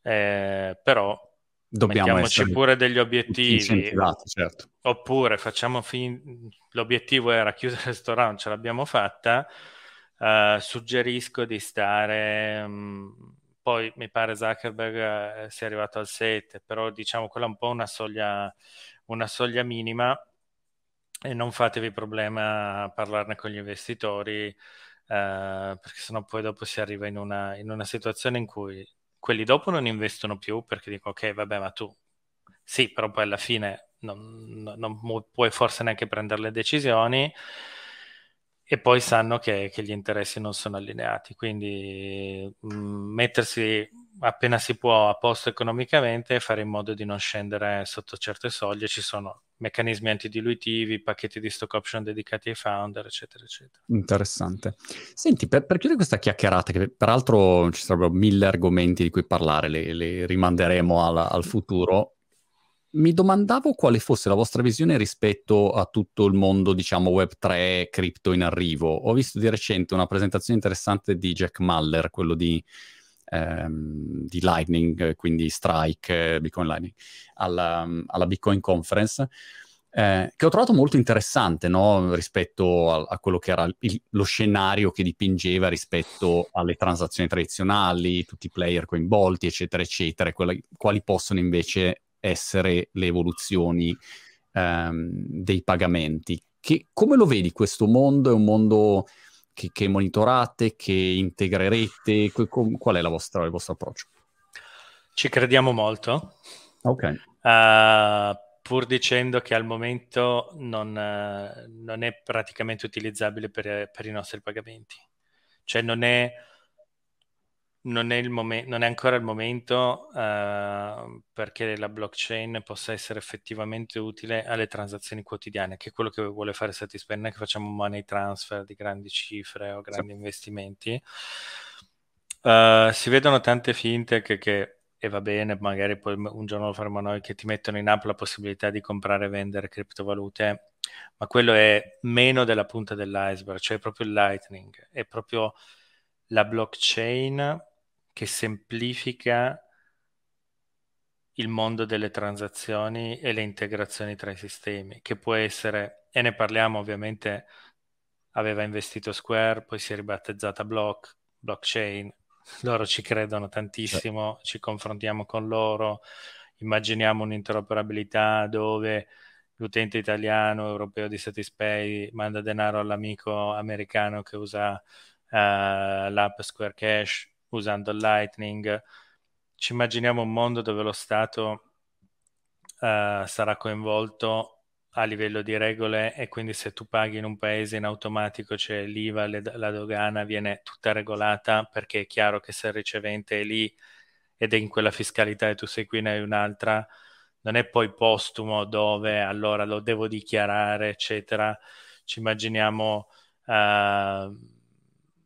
eh, però Dobbiamo mettiamoci pure degli obiettivi. certo. oppure facciamo fin... l'obiettivo era chiudere questo round ce l'abbiamo fatta uh, suggerisco di stare um, poi mi pare Zuckerberg uh, sia arrivato al 7 però diciamo quella è un po' una soglia una soglia minima e non fatevi problema a parlarne con gli investitori uh, perché sennò poi dopo si arriva in una, in una situazione in cui quelli dopo non investono più perché dico ok vabbè ma tu sì però poi alla fine non, non puoi forse neanche prendere le decisioni e poi sanno che, che gli interessi non sono allineati quindi mh, mm, mettersi appena si può a posto economicamente e fare in modo di non scendere sotto certe soglie ci sono meccanismi antidilutivi, pacchetti di stock option dedicati ai founder, eccetera, eccetera. Interessante. Senti, per, per chiudere questa chiacchierata, che peraltro ci sarebbero mille argomenti di cui parlare, le rimanderemo al, al futuro, mi domandavo quale fosse la vostra visione rispetto a tutto il mondo, diciamo, Web3, cripto in arrivo. Ho visto di recente una presentazione interessante di Jack Muller, quello di ehm, di Lightning, quindi Strike, Bitcoin Lightning, alla, alla Bitcoin Conference, eh, che ho trovato molto interessante no? rispetto a, a, quello che era il, lo scenario che dipingeva rispetto alle transazioni tradizionali, tutti i player coinvolti, eccetera, eccetera, quali, quali possono invece essere le evoluzioni ehm, dei pagamenti. Che, come lo vedi questo mondo? È un mondo che, che monitorate, che integrerete? Qual è vostra, il vostro approccio? Ci crediamo molto. Ok. Uh, pur dicendo che al momento non, uh, non è praticamente utilizzabile per, per, i nostri pagamenti. Cioè non è non è, momen- non è, ancora il momento uh, perché la blockchain possa essere effettivamente utile alle transazioni quotidiane, che è quello che vuole fare Satispay, non è che facciamo money transfer di grandi cifre o grandi sì. investimenti. Uh, si vedono tante finte che, che, e va bene, magari poi un giorno lo faremo noi, che ti mettono in app la possibilità di comprare e vendere criptovalute, ma quello è meno della punta dell'iceberg, cioè proprio il lightning, è proprio la blockchain che semplifica il mondo delle transazioni e le integrazioni tra i sistemi, che può essere, e ne parliamo ovviamente, aveva investito Square, poi si è ribattezzata Block, blockchain, loro ci credono tantissimo, sì. ci confrontiamo con loro, immaginiamo un'interoperabilità dove l'utente italiano, europeo di Satispay manda denaro all'amico americano che usa uh, l'app Square Cash usando Lightning. Ci immaginiamo un mondo dove lo Stato uh, sarà coinvolto a livello di regole e quindi se tu paghi in un paese in automatico c'è l'IVA, le, la dogana viene tutta regolata perché è chiaro che se il ricevente è lì ed è in quella fiscalità e tu sei qui ne hai un'altra, non è poi postumo dove allora lo devo dichiarare, eccetera. Ci immaginiamo uh,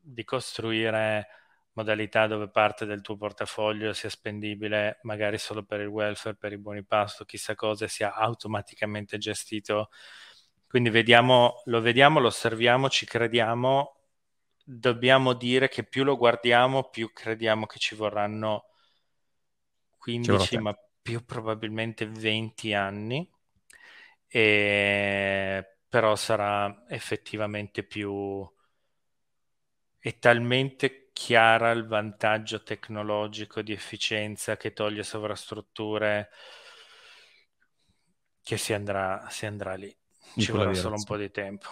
di costruire modalità dove parte del tuo portafoglio sia spendibile magari solo per il welfare, per i buoni pasto, chissà cosa, sia automaticamente gestito. Quindi vediamo, lo vediamo, lo osserviamo, ci crediamo, dobbiamo dire che più lo guardiamo, più crediamo che ci vorranno 15, ma più probabilmente 20 anni, e... però sarà effettivamente più... è talmente chiara il vantaggio tecnologico di efficienza che toglie sovrastrutture, che si andrà, si andrà lì. Ci vorrà solo un po' di tempo.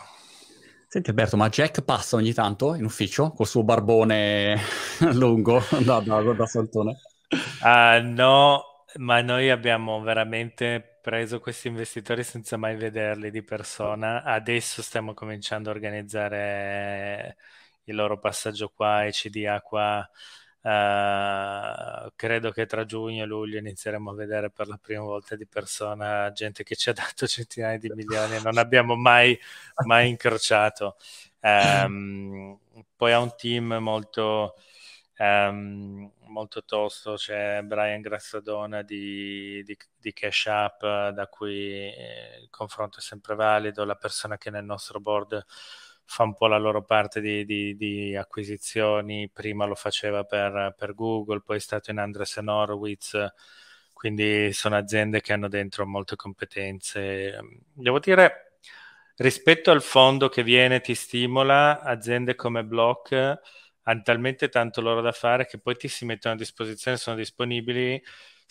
Senti Alberto, ma Jack passa ogni tanto in ufficio col suo barbone lungo da, da, da saltone? Uh, no, ma noi abbiamo veramente preso questi investitori senza mai vederli di persona. Adesso stiamo cominciando a organizzare il loro passaggio qua, ECDA qua. Uh, credo che tra giugno e luglio inizieremo a vedere per la prima volta di persona gente che ci ha dato centinaia di milioni e non abbiamo mai, mai incrociato. Um, poi ha un team molto um, molto tosto, c'è Brian Grassadona di, di, di Cash App, da cui il confronto è sempre valido, la persona che nel nostro board fa un po' la loro parte di, di, di acquisizioni, prima lo faceva per, per, Google, poi è stato in Andresen Horowitz, quindi sono aziende che hanno dentro molte competenze. Devo dire, rispetto al fondo che viene, ti stimola, aziende come Block hanno talmente tanto loro da fare che poi ti si mettono a disposizione, sono disponibili,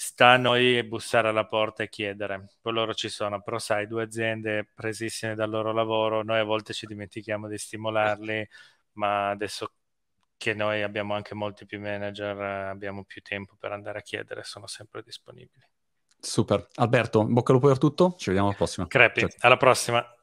sta a noi bussare alla porta e chiedere. Poi loro ci sono, però sai, due aziende presissime dal loro lavoro, noi a volte ci dimentichiamo di stimolarli, ma adesso che noi abbiamo anche molti più manager, abbiamo più tempo per andare a chiedere, sono sempre disponibili. Super. Alberto, bocca al lupo per tutto, ci vediamo alla prossima. Crepi, alla prossima.